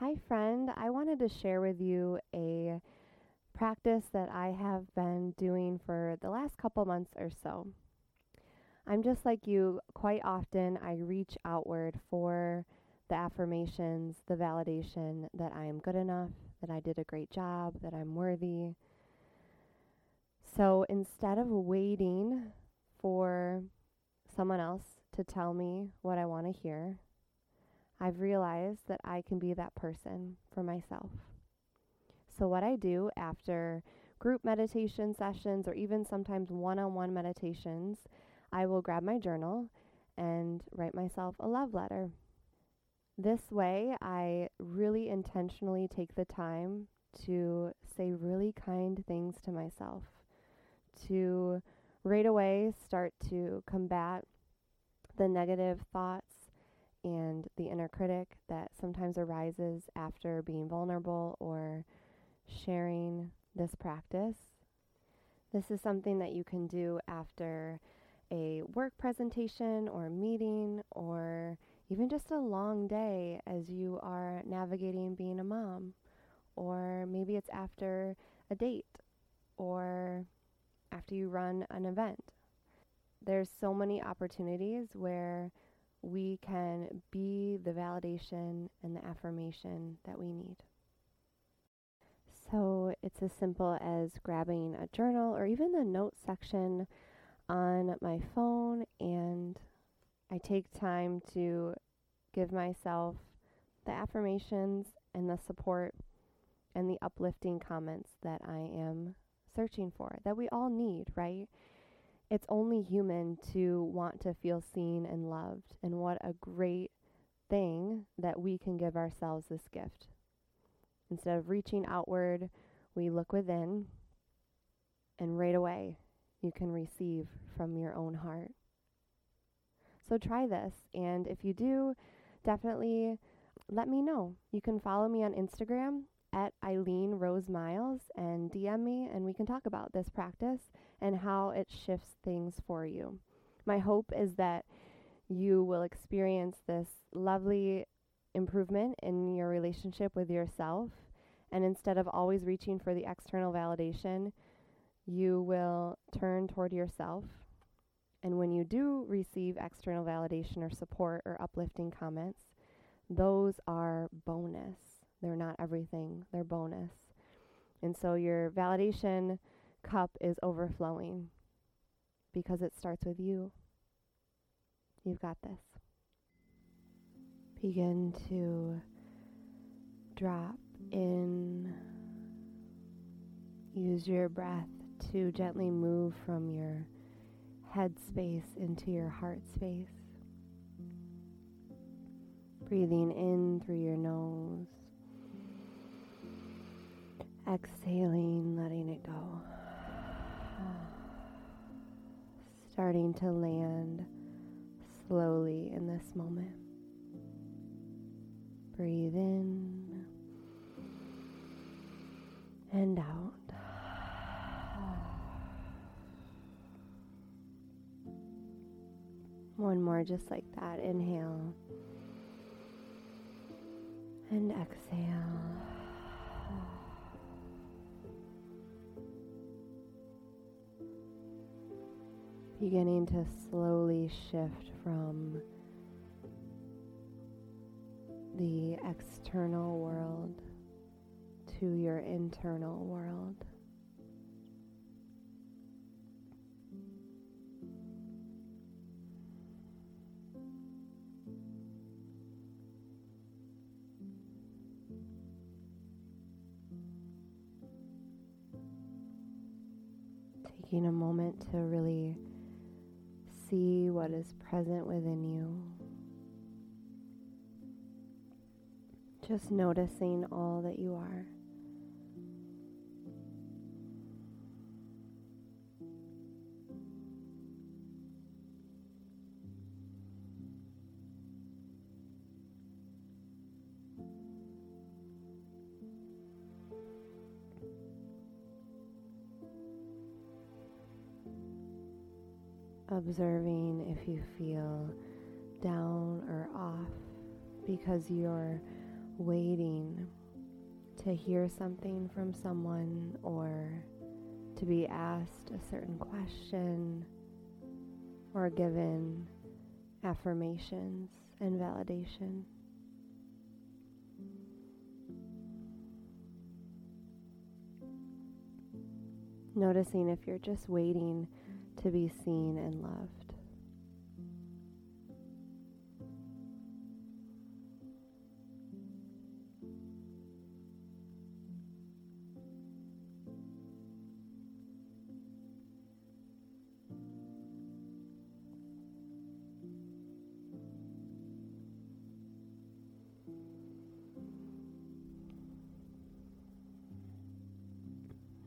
Hi, friend. I wanted to share with you a practice that I have been doing for the last couple months or so. I'm just like you, quite often I reach outward for the affirmations, the validation that I am good enough, that I did a great job, that I'm worthy. So instead of waiting for someone else to tell me what I want to hear, I've realized that I can be that person for myself. So, what I do after group meditation sessions or even sometimes one on one meditations, I will grab my journal and write myself a love letter. This way, I really intentionally take the time to say really kind things to myself, to right away start to combat the negative thoughts and the inner critic that sometimes arises after being vulnerable or sharing this practice. This is something that you can do after a work presentation or meeting or even just a long day as you are navigating being a mom. Or maybe it's after a date or after you run an event. There's so many opportunities where we can be the validation and the affirmation that we need. So it's as simple as grabbing a journal or even the notes section on my phone, and I take time to give myself the affirmations and the support and the uplifting comments that I am searching for, that we all need, right? It's only human to want to feel seen and loved. And what a great thing that we can give ourselves this gift. Instead of reaching outward, we look within, and right away, you can receive from your own heart. So try this. And if you do, definitely let me know. You can follow me on Instagram at Eileen Rose Miles and DM me, and we can talk about this practice and how it shifts things for you. My hope is that you will experience this lovely improvement in your relationship with yourself. And instead of always reaching for the external validation, you will turn toward yourself. And when you do receive external validation or support or uplifting comments, those are bonus. They're not everything, they're bonus. And so your validation cup is overflowing because it starts with you. You've got this. Begin to drop in. Use your breath to gently move from your head space into your heart space. Breathing in through your nose Exhaling, letting it go. Starting to land slowly in this moment. Breathe in and out. One more, just like that. Inhale and exhale. Beginning to slowly shift from the external world to your internal world. Taking a moment to really see what is present within you. Just noticing all that you are. Observing if you feel down or off because you're waiting to hear something from someone or to be asked a certain question or given affirmations and validation. Noticing if you're just waiting to be seen and loved.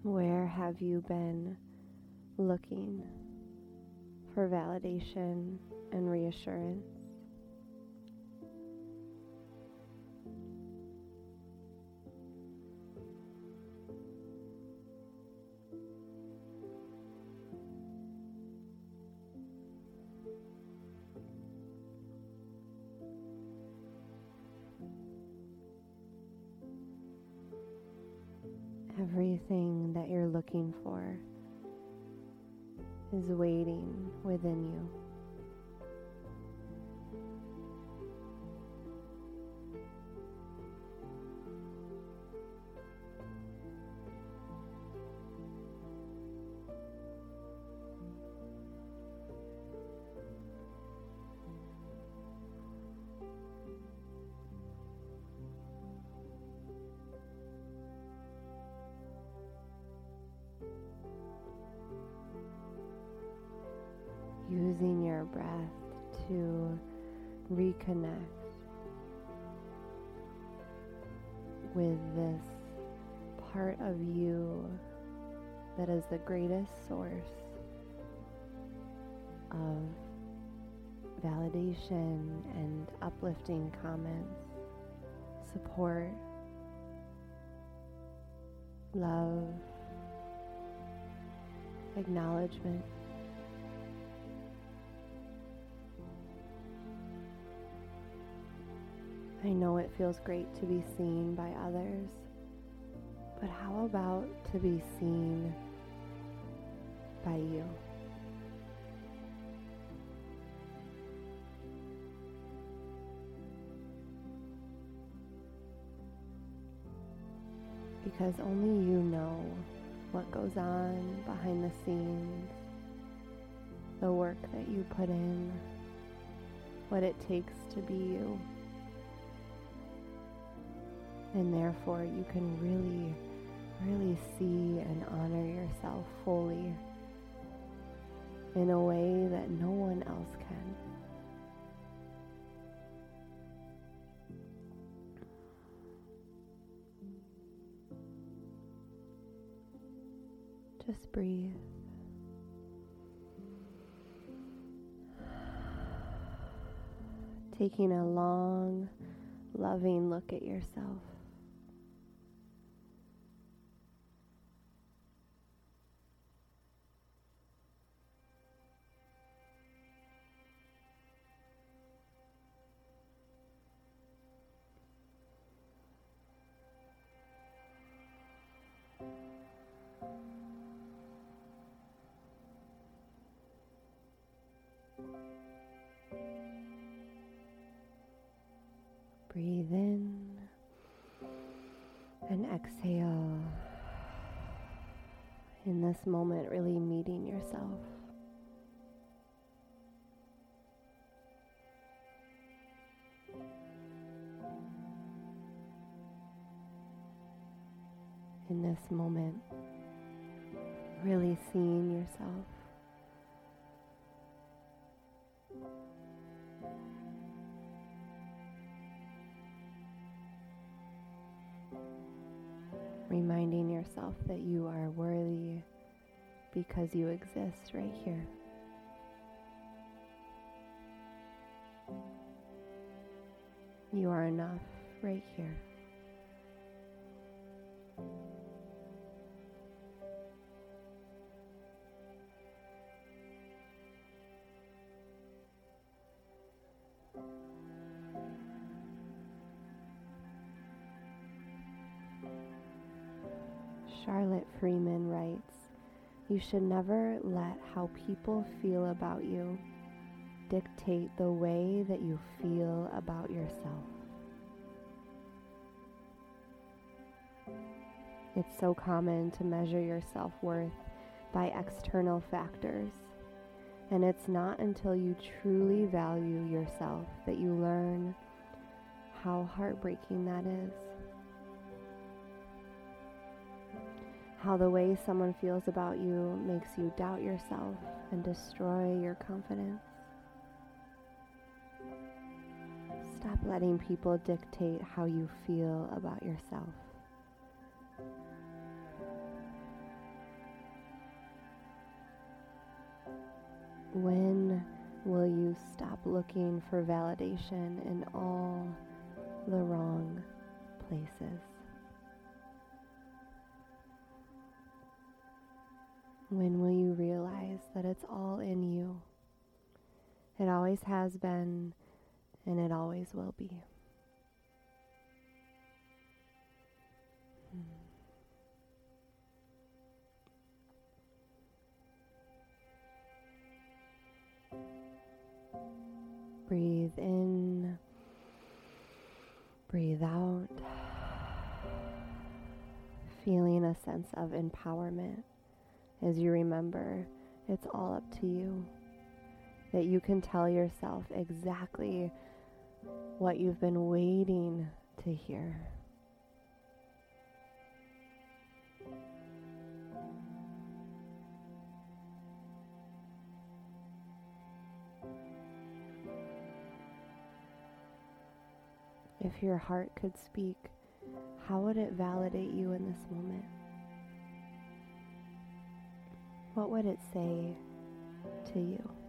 Where have you been looking for validation and reassurance? Everything that you're looking for is waiting within you. Breath to reconnect with this part of you that is the greatest source of validation and uplifting comments, support, love, acknowledgement. I know it feels great to be seen by others, but how about to be seen by you? Because only you know what goes on behind the scenes, the work that you put in, what it takes to be you and therefore you can really, really see and honor yourself fully in a way that no one else can. Just breathe. Taking a long, loving look at yourself. Exhale. In this moment, really meeting yourself. In this moment, really seeing yourself. Yourself that you are worthy because you exist right here. You are enough right here. You should never let how people feel about you dictate the way that you feel about yourself. It's so common to measure your self worth by external factors. And it's not until you truly value yourself that you learn how heartbreaking that is. How the way someone feels about you makes you doubt yourself and destroy your confidence. Stop letting people dictate how you feel about yourself. When will you stop looking for validation in all the wrong places? When will you realize that it's all in you? It always has been, and it always will be. Hmm. Breathe in, breathe out, feeling a sense of empowerment as you remember it's all up to you. That you can tell yourself exactly what you've been waiting to hear. If your heart could speak, how would it validate you in this moment? What would it say to you?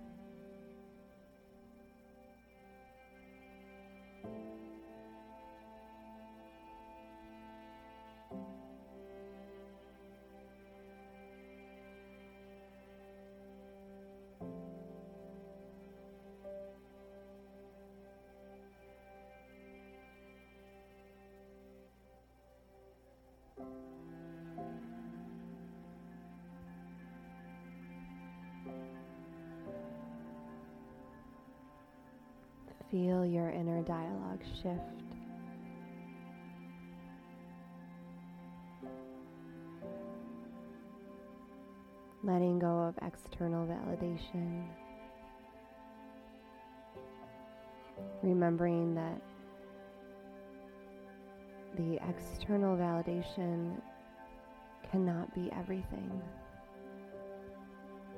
Feel your inner dialogue shift. Letting go of external validation. Remembering that the external validation cannot be everything.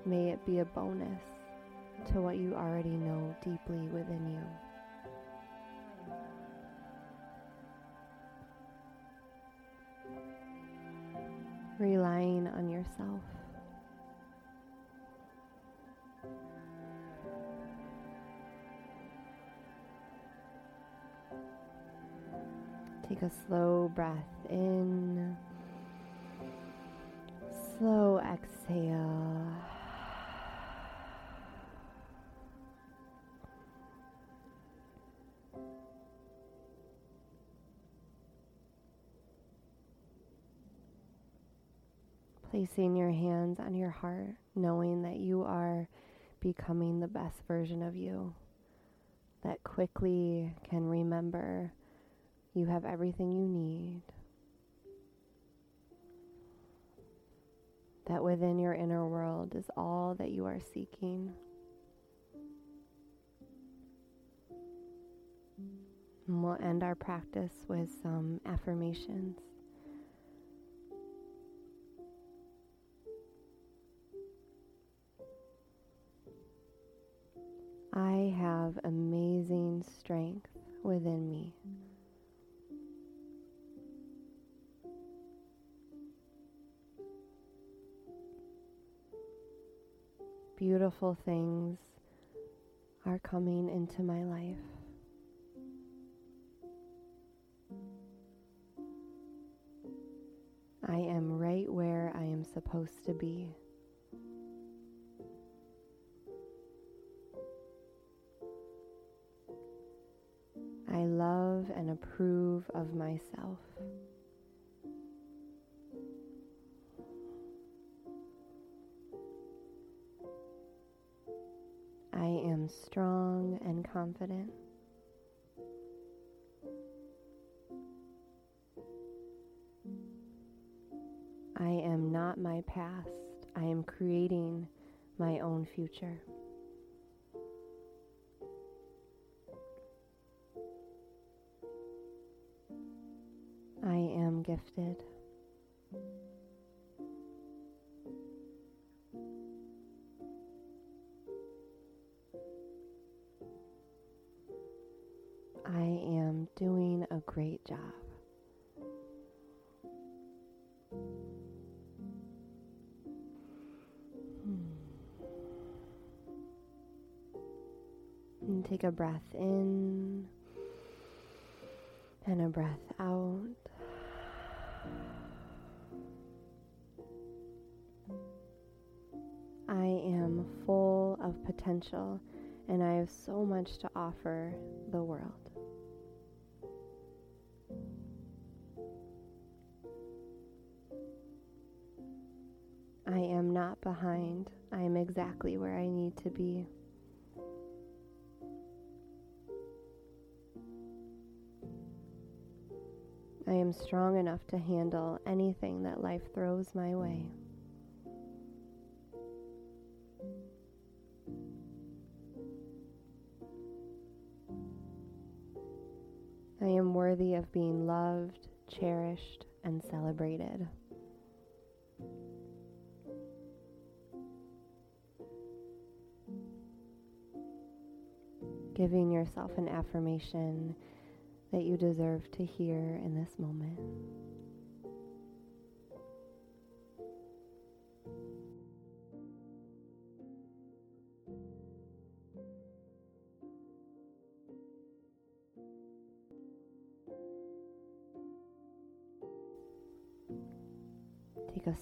May it be a bonus to what you already know deeply within you. Relying on yourself. Take a slow breath in, slow exhale. Placing your hands on your heart, knowing that you are becoming the best version of you, that quickly can remember you have everything you need, that within your inner world is all that you are seeking. And we'll end our practice with some affirmations. I have amazing strength within me. Beautiful things are coming into my life. I am right where I am supposed to be. I love and approve of myself. I am strong and confident. I am not my past. I am creating my own future. Am gifted. I am doing a great job. And take a breath in and a breath out. Potential and I have so much to offer the world. I am not behind. I am exactly where I need to be. I am strong enough to handle anything that life throws my way. Of being loved, cherished, and celebrated. Giving yourself an affirmation that you deserve to hear in this moment.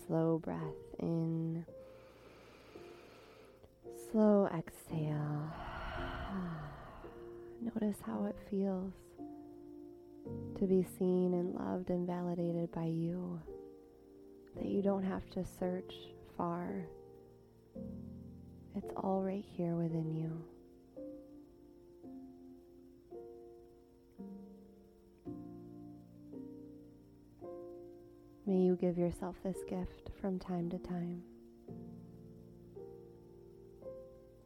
Slow breath in, slow exhale. Notice how it feels to be seen and loved and validated by you. That you don't have to search far, it's all right here within you. May you give yourself this gift from time to time.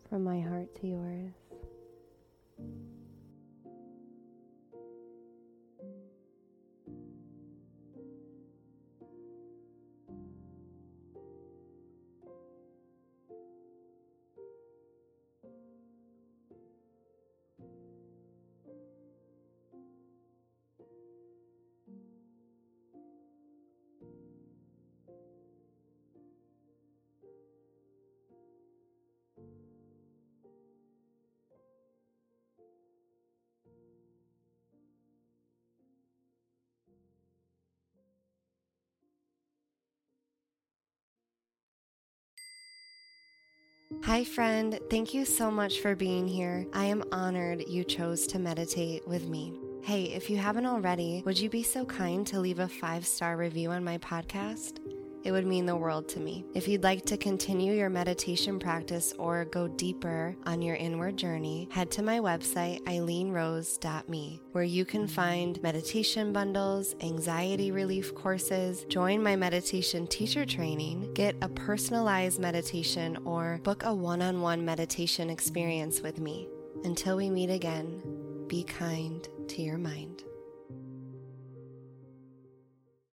From my heart to yours. Hi, friend. Thank you so much for being here. I am honored you chose to meditate with me. Hey, if you haven't already, would you be so kind to leave a five star review on my podcast? It would mean the world to me. If you'd like to continue your meditation practice or go deeper on your inward journey, head to my website, eileenrose.me, where you can find meditation bundles, anxiety relief courses, join my meditation teacher training, get a personalized meditation, or book a one on one meditation experience with me. Until we meet again, be kind to your mind.